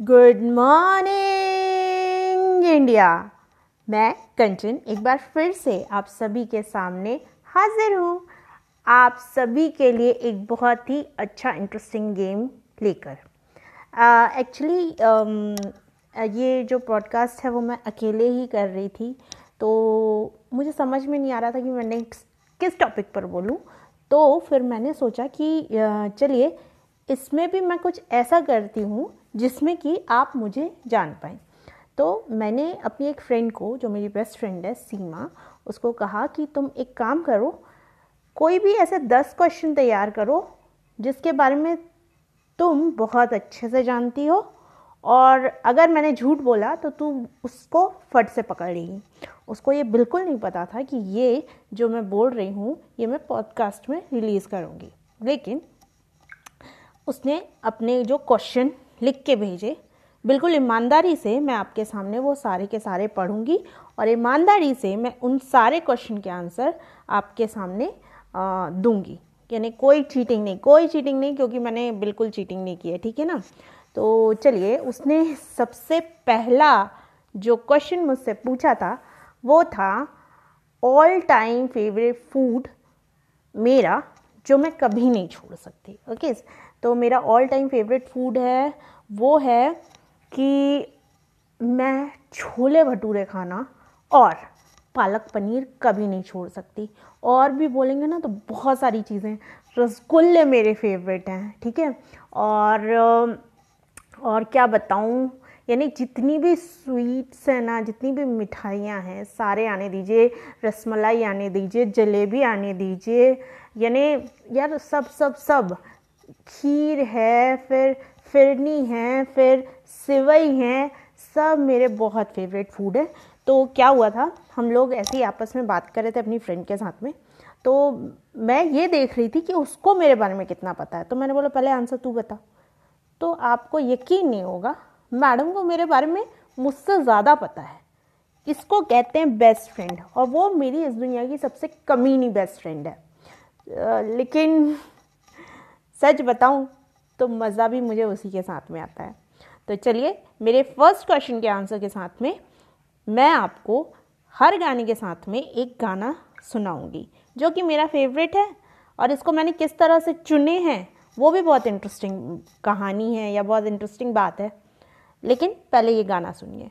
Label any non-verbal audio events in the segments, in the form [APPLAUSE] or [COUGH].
Good morning India मैं कंचन एक बार फिर से आप सभी के सामने हाजिर हूँ। आप सभी के लिए एक बहुत ही अच्छा इंटरेस्टिंग गेम लेकर। एक्चुअली uh, um, ये जो पॉडकास्ट है वो मैं अकेले ही कर रही थी तो मुझे समझ में नहीं आ रहा था कि मैं नेक्स्ट किस टॉपिक पर बोलूँ। तो फिर मैंने सोचा कि चलिए इसमें भी मैं कुछ ऐसा करती हूँ जिसमें कि आप मुझे जान पाएँ। तो मैंने अपनी एक फ्रेंड को, जो मेरी बेस्ट फ्रेंड है, सीमा, उसको कहा कि तुम एक काम करो, कोई भी ऐसे दस क्वेश्चन तैयार करो, जिसके बारे में तुम बहुत अच्छे से जानती हो, और अगर मैंने झूठ बोला तो तू उसको फट से पकड़ लेगी। उसको ये बिल्कुल नहीं पता था कि ये जो मैं बोल रही हूँ, ये मैं पॉडकास्ट में रिलीज़ करूँगी। लेकिन उसने अपने जो क्वेश्चन लिख के भेजे। बिल्कुल ईमानदारी से मैं आपके सामने वो सारे के सारे पढ़ूँगी और ईमानदारी से मैं उन सारे क्वेश्चन के आंसर आपके सामने दूँगी। यानी कोई चीटिंग नहीं, कोई चीटिंग नहीं, क्योंकि मैंने बिल्कुल चीटिंग नहीं की है, ठीक है ना? तो चलिए, उसने सबसे पहला जो क्वेश्चन मुझसे पूछा था, वो था ऑल टाइम फेवरेट फ़ूड मेरा, जो मैं कभी नहीं छोड़ सकती। ओके तो मेरा ऑल टाइम फेवरेट फ़ूड है वो है कि मैं छोले भटूरे खाना और पालक पनीर कभी नहीं छोड़ सकती। और भी बोलेंगे ना तो बहुत सारी चीज़ें। रसगुल्ले मेरे फेवरेट हैं, ठीक है? और और क्या बताऊँ? यानी जितनी भी स्वीट्स हैं ना, जितनी भी मिठाइयाँ हैं, सारे आने दीजिए। रसमलाई आने दीजिए, जलेबी आने दीजिए। यानी यार सब सब सब। खीर है, फिर फिरनी है, फिर सिवई हैं, सब मेरे बहुत फेवरेट फ़ूड है। तो क्या हुआ था, हम लोग ऐसे ही आपस में बात कर रहे थे अपनी फ्रेंड के साथ में। तो मैं ये देख रही थी कि उसको मेरे बारे में कितना पता है। तो मैंने बोला, पहले आंसर तू बता। तो आपको यकीन नहीं होगा, मैडम को मेरे बारे में मुझसे ज़्यादा पता है। इसको कहते हैं बेस्ट फ्रेंड और वो मेरी इस दुनिया की सबसे कमीनी बेस्ट फ्रेंड है। लेकिन सच बताऊँ तो मज़ा भी मुझे उसी के साथ में आता है। तो चलिए, मेरे फ़र्स्ट क्वेश्चन के आंसर के साथ में मैं आपको हर गाने के साथ में एक गाना सुनाऊँगी, जो कि मेरा फेवरेट है और इसको मैंने किस तरह से चुने हैं, वो भी बहुत इंटरेस्टिंग कहानी है या बहुत इंटरेस्टिंग बात है। लेकिन पहले ये गाना सुनिए।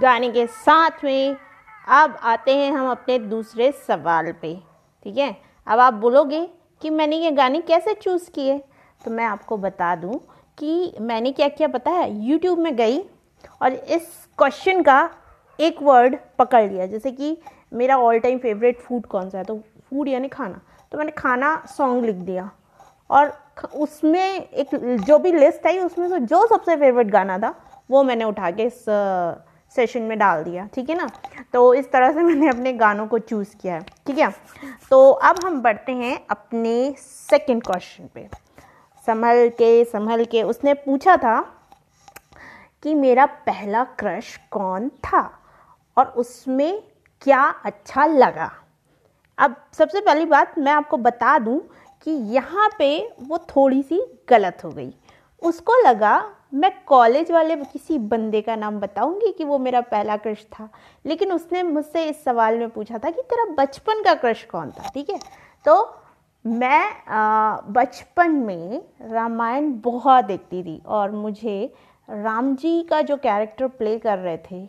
गाने के साथ में अब आते हैं हम अपने दूसरे सवाल पे, ठीक है? अब आप बोलोगे कि मैंने ये गाने कैसे चूज़ किए? तो मैं आपको बता दूँ कि मैंने क्या किया पता है? यूट्यूब में गई और इस क्वेश्चन का एक वर्ड पकड़ लिया। जैसे कि मेरा ऑल टाइम फेवरेट फ़ूड कौन सा है? तो फ़ूड यानी खाना। तो मैंने खाना सॉन्ग लिख दिया और उसमें एक, जो भी लिस्ट आई, उसमें से जो सबसे फेवरेट गाना था, वो मैंने उठा के इस सेशन में डाल दिया, ठीक है ना? तो इस तरह से मैंने अपने गानों को चूज़ किया है, ठीक है? तो अब हम बढ़ते हैं अपने सेकंड क्वेश्चन पे। संभल के संभल के, उसने पूछा था कि मेरा पहला क्रश कौन था और उसमें क्या अच्छा लगा? अब सबसे पहली बात मैं आपको बता दूँ कि यहाँ पे वो थोड़ी सी गलत हो गई। उसको लगा मैं कॉलेज वाले किसी बंदे का नाम बताऊँगी कि वो मेरा पहला क्रश था। लेकिन उसने मुझसे इस सवाल में पूछा था कि तेरा बचपन का क्रश कौन था ठीक है? तो मैं बचपन में रामायण बहुत देखती थी और मुझे राम जी का जो कैरेक्टर प्ले कर रहे थे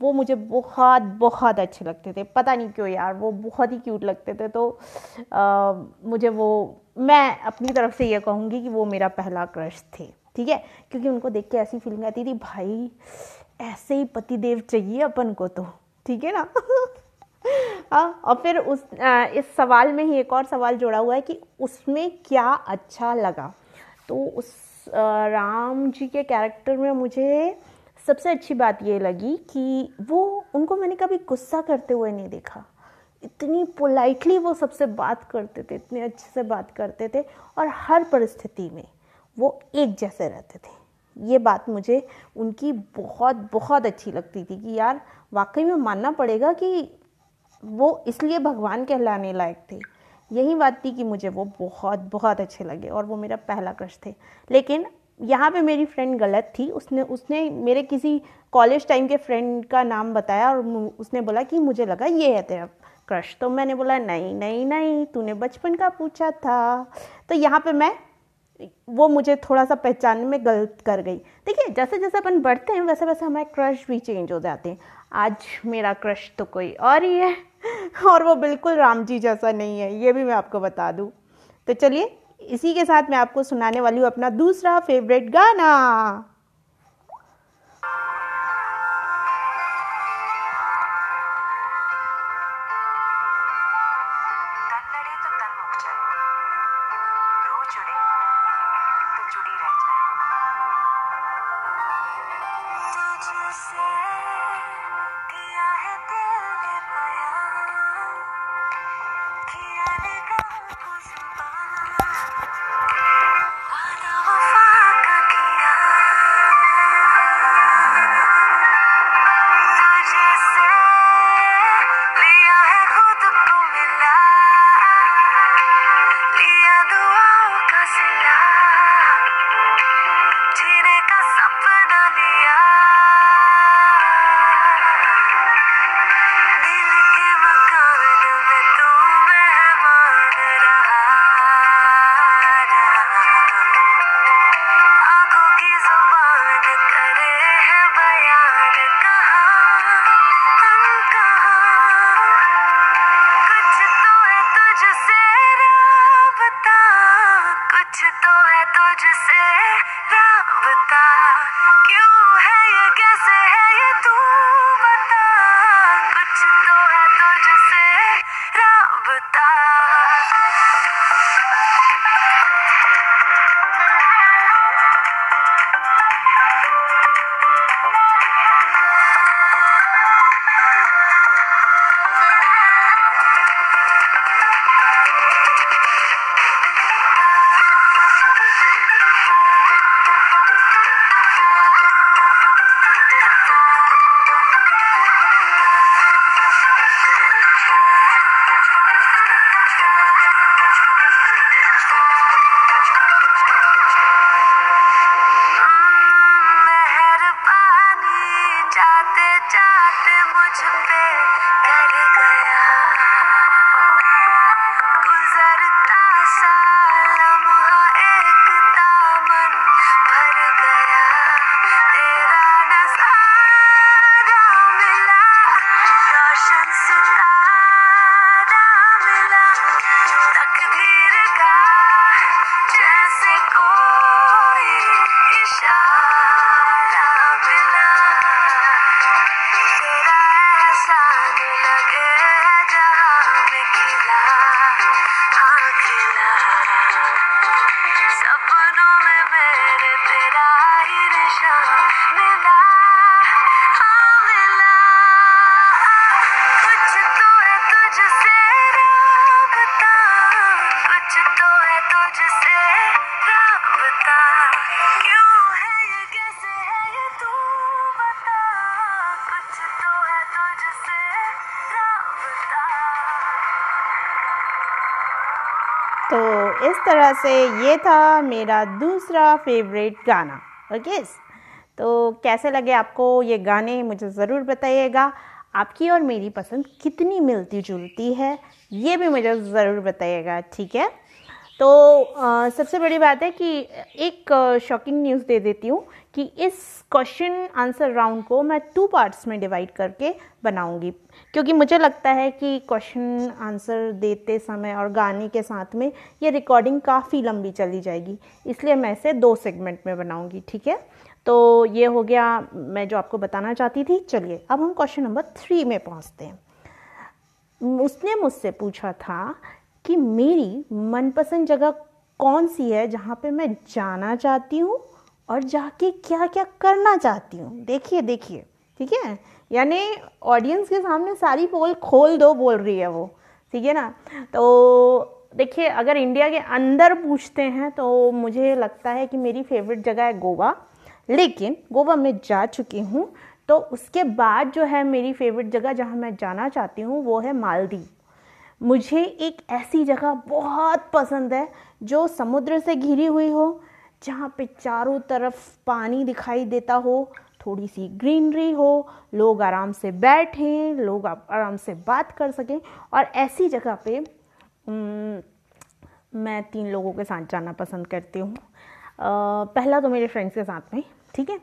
वो मुझे बहुत बहुत अच्छे लगते थे। पता नहीं क्यों यार वो बहुत ही क्यूट लगते थे। तो आ, मुझे वो मैं अपनी तरफ़ से ये कहूँगी कि वो मेरा पहला क्रश थे। ठीक है? क्योंकि उनको देख के ऐसी फीलिंग आती थी भाई ऐसे ही पति देव चाहिए अपन को तो। ठीक है ना? आ, [LAUGHS] और फिर उस आ, इस सवाल में ही एक और सवाल जोड़ा हुआ है कि उसमें क्या अच्छा लगा? तो उस आ, राम जी के कैरेक्टर में मुझे सबसे अच्छी बात ये लगी कि वो उनको मैंने कभी गुस्सा करते हुए नहीं देखा। इतनी पोलाइटली वो सबसे बात करते थे इतने अच्छे से बात करते थे और हर परिस्थिति में। वो एक जैसे रहते थे। ये बात मुझे उनकी बहुत बहुत अच्छी लगती थी कि यार, वाकई में मानना पड़ेगा कि वो इसलिए भगवान कहलाने लायक थे। यही बात थी कि मुझे वो बहुत बहुत अच्छे लगे और वो मेरा पहला क्रश थे। लेकिन यहाँ पे मेरी फ्रेंड गलत थी। उसने उसने मेरे किसी कॉलेज टाइम के फ्रेंड का नाम बताया और उसने बोला कि मुझे लगा ये है तेरा क्रश। तो मैंने बोला, नहीं नहीं नहीं, तूने बचपन का पूछा था। तो यहाँ पे मैं वो मुझे थोड़ा सा पहचानने में गलत कर गई। देखिए जैसे जैसे अपन बढ़ते हैं वैसे वैसे हमारे क्रश भी चेंज हो जाते हैं। आज मेरा क्रश तो कोई और ही है, [LAUGHS] और वो बिल्कुल राम जी जैसा नहीं है, ये भी मैं आपको बता दूँ। तो चलिए, इसी के साथ मैं आपको सुनाने वाली हूँ अपना दूसरा फेवरेट गाना। इस तरह से ये था मेरा दूसरा फेवरेट गाना। ओके तो कैसे लगे आपको ये गाने मुझे ज़रूर बताइएगा। आपकी और मेरी पसंद कितनी मिलती जुलती है ये भी मुझे ज़रूर बताइएगा ठीक है? तो आ, सबसे बड़ी बात है कि एक शॉकिंग न्यूज़ दे देती हूँ कि इस क्वेश्चन आंसर राउंड को मैं टू पार्ट्स में डिवाइड करके बनाऊँगी। क्योंकि मुझे लगता है कि क्वेश्चन आंसर देते समय और गाने के साथ में ये रिकॉर्डिंग काफ़ी लंबी चली जाएगी। इसलिए मैं इसे दो सेगमेंट में बनाऊँगी, ठीक है? तो ये हो गया मैं जो आपको बताना चाहती थी। चलिए, अब हम क्वेश्चन नंबर थ्री में पहुँचते हैं। उसने मुझसे पूछा था कि मेरी मनपसंद जगह कौन सी है जहाँ पे मैं जाना चाहती हूँ और जाके क्या क्या करना चाहती हूँ? देखिए देखिए, ठीक है? यानी ऑडियंस के सामने सारी पोल खोल दो बोल रही है वो, ठीक है ना? तो देखिए, अगर इंडिया के अंदर पूछते हैं तो मुझे लगता है कि मेरी फेवरेट जगह है गोवा। लेकिन गोवा में जा चुकी हूँ तो उसके बाद जो है मेरी फेवरेट जगह जहाँ मैं जाना चाहती हूँ वो है मालदीव। मुझे एक ऐसी जगह बहुत पसंद है जो समुद्र से घिरी हुई हो, जहाँ पे चारों तरफ़ पानी दिखाई देता हो थोड़ी सी ग्रीनरी हो, लोग आराम से बैठें, लोग आराम से बात कर सकें और ऐसी जगह पे मैं तीन लोगों के साथ जाना पसंद करती हूँ। पहला तो मेरे फ्रेंड्स के साथ में, ठीक है?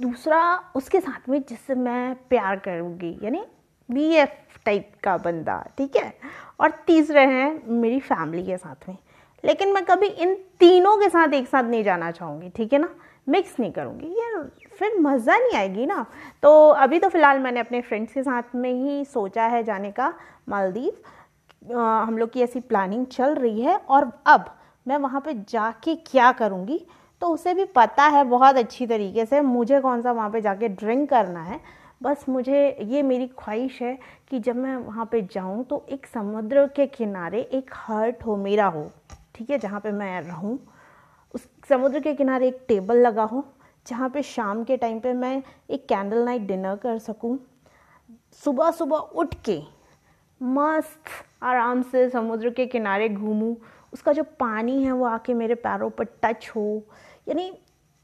दूसरा उसके साथ में जिससे मैं प्यार करूँगी, यानी बी एफ़ टाइप का बंदा, ठीक है? और तीसरे हैं मेरी फैमिली के साथ में। लेकिन मैं कभी इन तीनों के साथ एक साथ नहीं जाना चाहूँगी, ठीक है ना? मिक्स नहीं करूँगी। यार, फिर मज़ा नहीं आएगी ना? तो अभी तो फ़िलहाल मैंने अपने फ्रेंड्स के साथ में ही सोचा है जाने का, मालदीव। हम लोग की ऐसी प्लानिंग चल रही है और अब मैं वहाँ पे जाके क्या करूँगी? तो उसे भी पता है, बहुत अच्छी तरीके से मुझे कौन सा वहाँ पे जाके ड्रिंक करना है। बस मुझे ये मेरी ख्वाहिश है कि जब मैं वहाँ पे जाऊँ तो एक समुद्र के किनारे एक हर्ट हो, मेरा हो। ठीक है, जहाँ पे मैं रहूँ, उस समुद्र के किनारे एक टेबल लगा हो, जहाँ पे शाम के टाइम पे मैं एक कैंडल नाइट डिनर कर सकूँ। सुबह सुबह उठ के मस्त आराम से समुद्र के किनारे घूमूँ। उसका जो पानी है, वो आके मेरे पैरों पर टच हो। यानी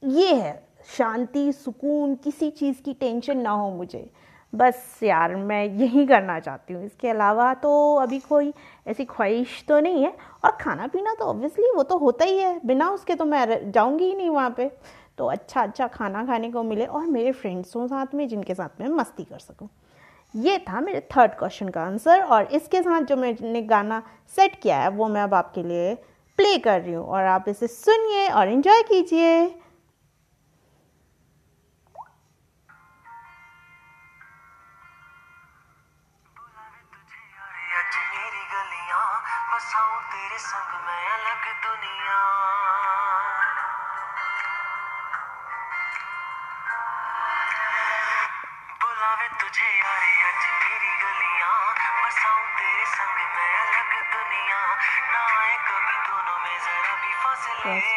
ये है, शांति, सुकून, किसी चीज़ की टेंशन ना हो मुझे। बस यार, मैं यही करना चाहती हूँ। इसके अलावा तो अभी कोई ऐसी ख्वाहिश तो नहीं है। और खाना पीना तो ऑब्वियसली वो तो होता ही है। बिना उसके तो मैं जाऊँगी ही नहीं वहाँ पे। तो अच्छा अच्छा खाना खाने को मिले और मेरे फ्रेंड्स हों साथ में, जिनके साथ में मस्ती कर सकूँ। ये था मेरे थर्ड क्वेश्चन का आंसर और इसके साथ जो मैंने गाना सेट किया है, वो मैं अब आपके लिए प्ले कर रही हूँ। और आप इसे सुनिए और इन्जॉय कीजिए।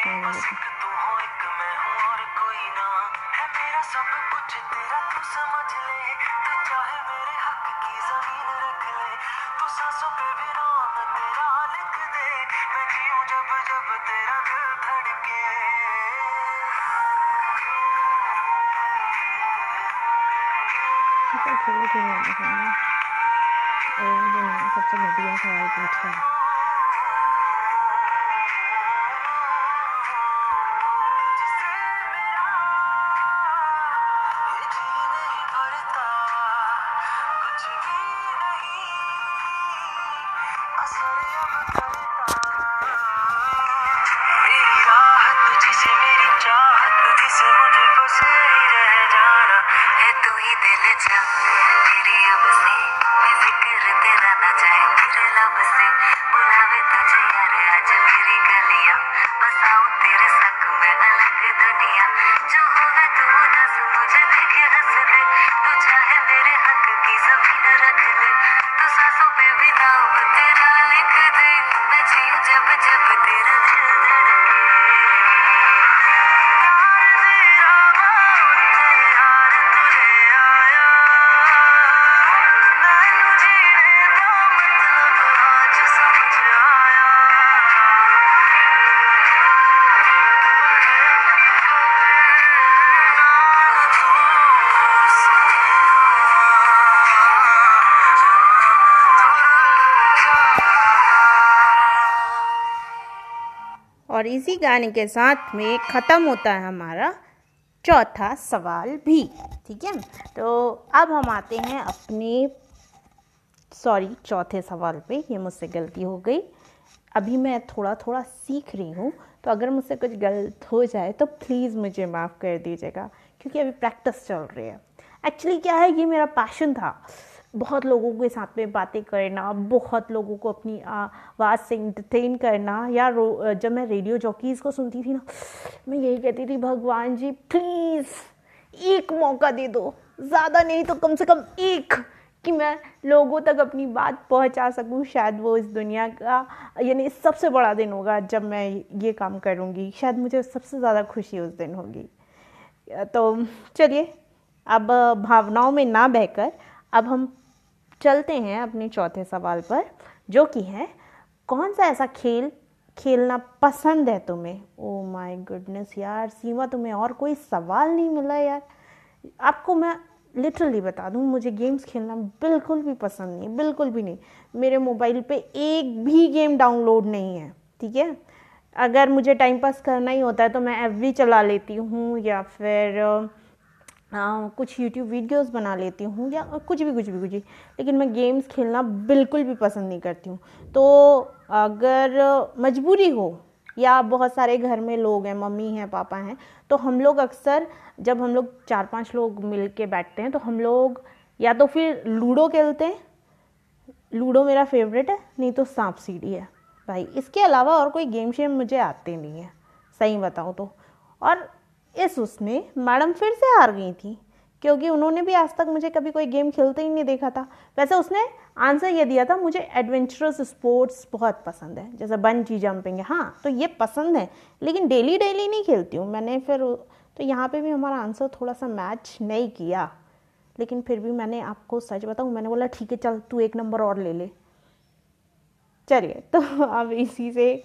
खेल और इसी गाने के साथ में ख़त्म होता है हमारा चौथा सवाल भी, ठीक है? तो अब हम आते हैं अपने सॉरी चौथे सवाल पे। ये मुझसे गलती हो गई। अभी मैं थोड़ा थोड़ा सीख रही हूँ तो अगर मुझसे कुछ गलत हो जाए तो प्लीज़ मुझे माफ़ कर दीजिएगा, क्योंकि अभी प्रैक्टिस चल रही है। एक्चुअली क्या है, ये मेरा पैशन था। बहुत लोगों के साथ में बातें करना, बहुत लोगों को अपनी आवाज़ से इंटरटेन करना या जब मैं रेडियो जॉकीज़ को सुनती थी ना, मैं यही कहती थी, भगवान जी प्लीज़ एक मौका दे दो। ज़्यादा नहीं तो कम से कम एक कि मैं लोगों तक अपनी बात पहुँचा सकूँ। शायद वो इस दुनिया का, यानी सबसे बड़ा दिन होगा जब मैं ये काम करूँगी। शायद मुझे सबसे ज़्यादा खुशी उस दिन होगी। तो चलिए, अब भावनाओं में ना बहकर, अब हम चलते हैं अपने चौथे सवाल पर, जो कि है, कौन सा ऐसा खेल खेलना पसंद है तुम्हें? ओ माय गुडनेस यार, सीमा, तुम्हें और कोई सवाल नहीं मिला यार। आपको मैं लिटरली बता दूँ, मुझे गेम्स खेलना बिल्कुल भी पसंद नहीं, बिल्कुल भी नहीं। मेरे मोबाइल पे एक भी गेम डाउनलोड नहीं है, ठीक है? अगर मुझे टाइम पास करना ही होता है तो मैं एफ़ चला लेती हूँ या फिर कुछ यूट्यूब वीडियोस बना लेती हूँ या कुछ भी कुछ भी कुछ भी। लेकिन मैं गेम्स खेलना बिल्कुल भी पसंद नहीं करती हूँ। तो अगर मजबूरी हो, या बहुत सारे घर में लोग हैं, मम्मी हैं, पापा हैं तो हम लोग अक्सर, जब हम लोग चार पाँच लोग मिल के बैठते हैं तो हम लोग या तो फिर लूडो खेलते हैं। लूडो मेरा फेवरेट है, नहीं तो सांप सीढ़ी है। भाई, इसके अलावा और कोई गेम शेम मुझे आते नहीं है। सही बताऊँ तो। और इस उसमें मैडम फिर से हार गई थी, क्योंकि उन्होंने भी आज तक मुझे कभी कोई गेम खेलते ही नहीं देखा था। वैसे उसने आंसर ये दिया था, मुझे एडवेंचरस स्पोर्ट्स बहुत पसंद है, जैसे बंजी जंपिंग है। हाँ तो ये पसंद है, लेकिन डेली डेली नहीं खेलती हूँ। मैंने फिर तो यहाँ पे भी हमारा आंसर थोड़ा सा मैच नहीं किया, लेकिन फिर भी मैंने आपको सच बताऊँ, मैंने बोला, ठीक है, चल तू एक नंबर और ले ले। चलिए तो अब इसी से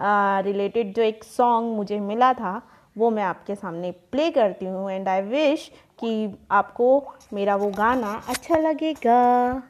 रिलेटेड जो एक सॉन्ग मुझे मिला था वो मैं आपके सामने प्ले करती हूँ एंड आई विश कि आपको मेरा वो गाना अच्छा लगेगा।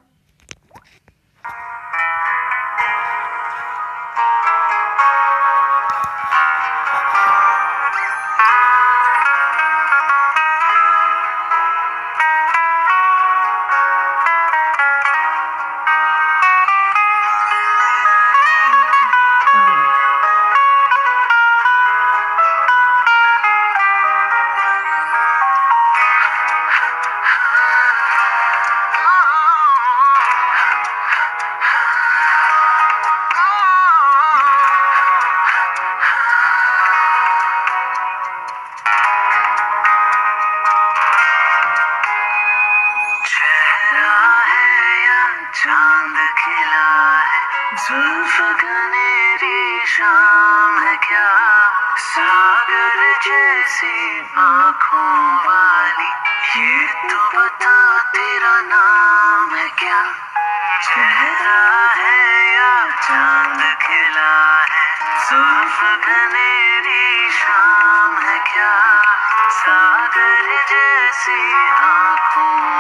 आते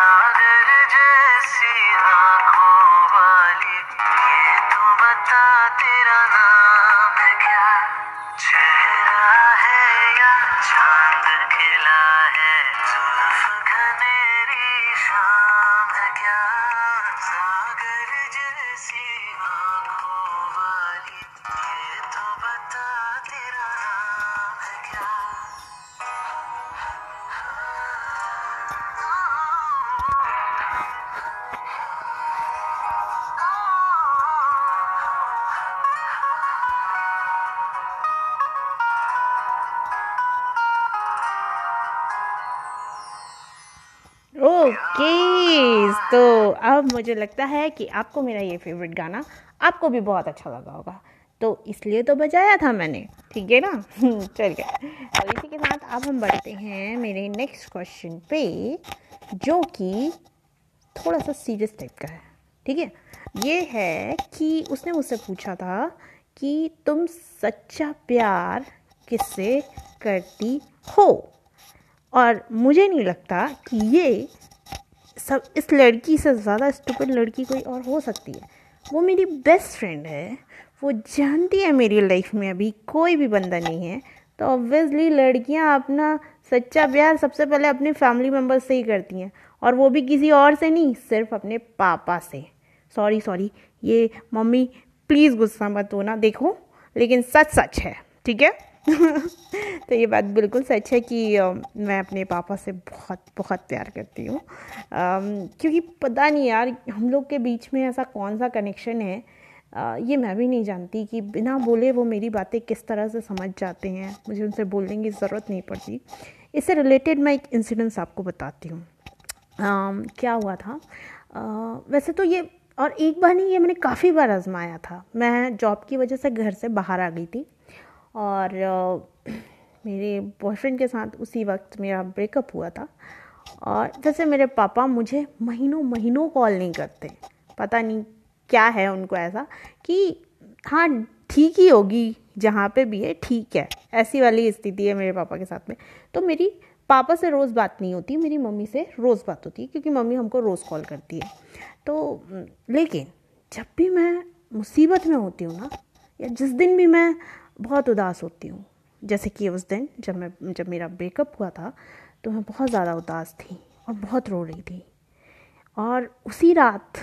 Yeah. मुझे लगता है कि आपको मेरा ये फेवरेट गाना आपको भी बहुत अच्छा लगा होगा। तो इसलिए तो बजाया था मैंने, ठीक है ना? [LAUGHS] चलिए और इसी के साथ अब हम बढ़ते हैं मेरे नेक्स्ट क्वेश्चन पे, जो कि थोड़ा सा सीरियस टाइप का है, ठीक है? ये है कि उसने मुझसे पूछा था कि तुम सच्चा प्यार किससे करती हो? और मुझे नहीं लगता कि ये सब, इस लड़की से ज़्यादा स्टूपिड लड़की कोई और हो सकती है। वो मेरी बेस्ट फ्रेंड है। वो जानती है मेरी लाइफ में अभी कोई भी बंदा नहीं है। तो ऑब्वियसली लड़कियाँ अपना सच्चा प्यार सबसे पहले अपने फैमिली मेंबर से ही करती हैं। और वो भी किसी और से नहीं, सिर्फ़ अपने पापा से। सॉरी सॉरी ये मम्मी प्लीज़ गुस्सा मत होना, देखो। लेकिन सच सच है, ठीक है? [LAUGHS] तो ये बात बिल्कुल सच है कि मैं अपने पापा से बहुत बहुत प्यार करती हूँ। क्योंकि पता नहीं यार हम लोग के बीच में ऐसा कौन सा कनेक्शन है? अ, ये मैं भी नहीं जानती कि बिना बोले वो मेरी बातें किस तरह से समझ जाते हैं। मुझे उनसे बोलने की ज़रूरत नहीं पड़ती। इससे रिलेटेड मैं एक इंसिडेंस आपको बताती हूँ। क्या हुआ था? अ, वैसे तो ये और एक बार नहीं ये मैंने काफ़ी बार आजमाया था। मैं जॉब की वजह से घर से बाहर आ गई थी। और मेरे बॉयफ्रेंड के साथ उसी वक्त मेरा ब्रेकअप हुआ था। और जैसे मेरे पापा मुझे महीनों महीनों कॉल नहीं करते। पता नहीं क्या है उनको ऐसा कि हाँ ठीक ही होगी, जहाँ पे भी है, ठीक है। ऐसी वाली स्थिति है मेरे पापा के साथ में। तो मेरी पापा से रोज़ बात नहीं होती, मेरी मम्मी से रोज़ बात होती है, क्योंकि मम्मी हमको रोज़ कॉल करती है। तो लेकिन जब भी मैं मुसीबत में होती हूँ ना, या जिस दिन भी मैं बहुत उदास होती हूँ। जैसे कि उस दिन जब मैं, जब मेरा ब्रेकअप हुआ था तो मैं बहुत ज़्यादा उदास थी और बहुत रो रही थी। और उसी रात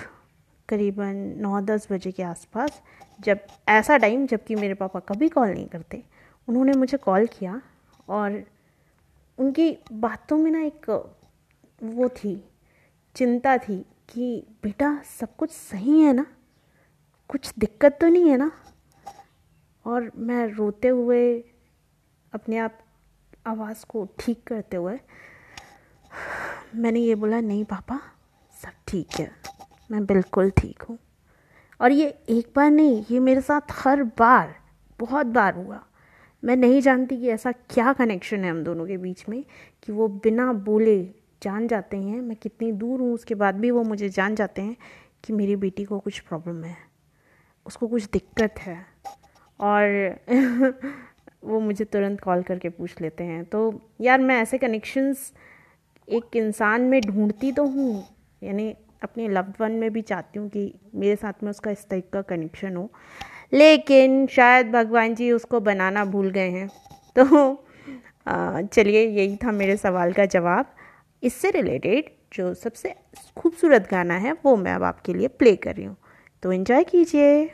करीबन नौ दस बजे के आसपास जब, ऐसा टाइम जबकि मेरे पापा कभी कॉल नहीं करते, उन्होंने मुझे कॉल किया और उनकी बातों में ना एक वो थी, चिंता थी कि बेटा सब कुछ सही है ना? कुछ दिक्कत तो नहीं है ना? और मैं रोते हुए अपने आप आवाज़ को ठीक करते हुए, मैंने ये बोला, नहीं पापा, सब ठीक है, मैं बिल्कुल ठीक हूँ। और ये एक बार नहीं, ये मेरे साथ हर बार, बहुत बार हुआ। मैं नहीं जानती कि ऐसा क्या कनेक्शन है हम दोनों के बीच में, कि वो बिना बोले जान जाते हैं। मैं कितनी दूर हूँ, उसके बाद भी वो मुझे जान जाते हैं कि मेरी बेटी को कुछ प्रॉब्लम है, उसको कुछ दिक्कत है। और [LAUGHS] वो मुझे तुरंत कॉल करके पूछ लेते हैं। तो यार, मैं ऐसे कनेक्शंस एक इंसान में ढूंढती तो हूँ, यानी अपने लव्ड वन में भी चाहती हूँ कि मेरे साथ में उसका इस टाइप का कनेक्शन हो। लेकिन शायद भगवान जी उसको बनाना भूल गए हैं। [LAUGHS] तो चलिए, यही था मेरे सवाल का जवाब। इससे रिलेटेड जो सबसे खूबसूरत गाना है, वो मैं अब आपके लिए प्ले कर रही हूँ। तो एंजॉय कीजिए।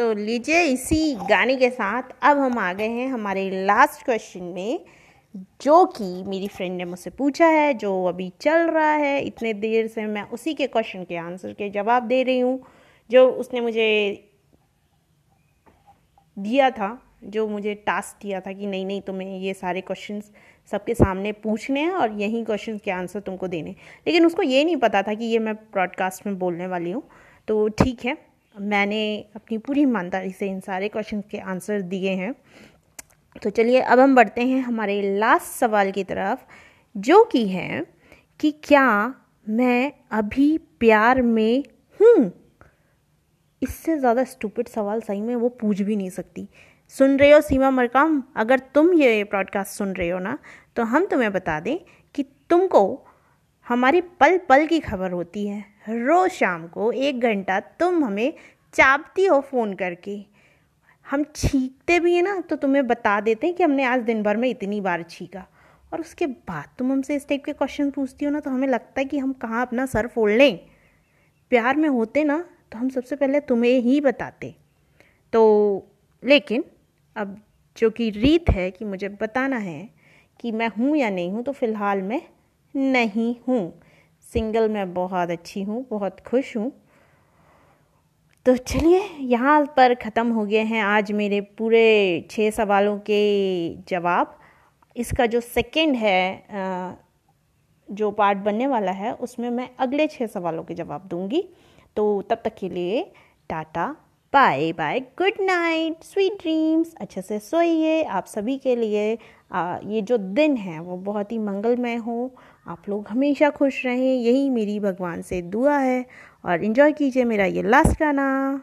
तो लीजिए इसी गाने के साथ अब हम आ गए हैं हमारे लास्ट क्वेश्चन में, जो कि मेरी फ्रेंड ने मुझसे पूछा है, जो अभी चल रहा है, इतने देर से मैं उसी के क्वेश्चन के आंसर के जवाब दे रही हूँ, जो उसने मुझे दिया था, जो मुझे टास्क दिया था कि नहीं नहीं, तुम्हें ये सारे क्वेश्चंस सबके सामने पूछने हैं और यही क्वेश्चन के आंसर तुमको देने लेकिन उसको ये नहीं पता था कि ये मैं ब्रॉडकास्ट में बोलने वाली हूँ तो ठीक है। मैंने अपनी पूरी ईमानदारी से इन सारे क्वेश्चन के आंसर दिए हैं। तो चलिए, अब हम बढ़ते हैं हमारे लास्ट सवाल की तरफ़, जो कि है कि क्या मैं अभी प्यार में हूँ? इससे ज़्यादा स्टूपिड सवाल सही में वो पूछ भी नहीं सकती। सुन रहे हो सीमा मरकाम? अगर तुम ये ब्रॉडकास्ट सुन रहे हो ना तो हम तुम्हें बता दें कि तुमको हमारी पल पल की खबर होती है। रोज़ शाम को एक घंटा तुम हमें चापती हो फ़ोन करके। हम छींकते भी हैं ना तो तुम्हें बता देते हैं कि हमने आज दिन भर में इतनी बार छीका। और उसके बाद तुम हमसे इस टाइप के क्वेश्चन पूछती हो ना तो हमें लगता है कि हम कहाँ अपना सर फोड़ लें। प्यार में होते ना तो हम सबसे पहले तुम्हें ही बताते। तो लेकिन अब जो कि रीत है कि मुझे बताना है कि मैं हूँ या नहीं हूँ तो फ़िलहाल मैं नहीं हूँ। सिंगल मैं बहुत अच्छी हूँ बहुत खुश हूँ। तो चलिए यहाँ पर ख़त्म हो गए हैं आज मेरे पूरे छः सवालों के जवाब। इसका जो सेकंड है जो पार्ट बनने वाला है उसमें मैं अगले छः सवालों के जवाब दूँगी। तो तब तक के लिए tata bye bye good night sweet dreams अच्छे से सोइए आप सभी के लिए। आ, ये जो दिन है वो बहुत ही मंगलमय हो। आप लोग हमेशा खुश रहें। यही मेरी भगवान से दुआ है और इन्जॉय कीजिए मेरा ये लास्ट गाना।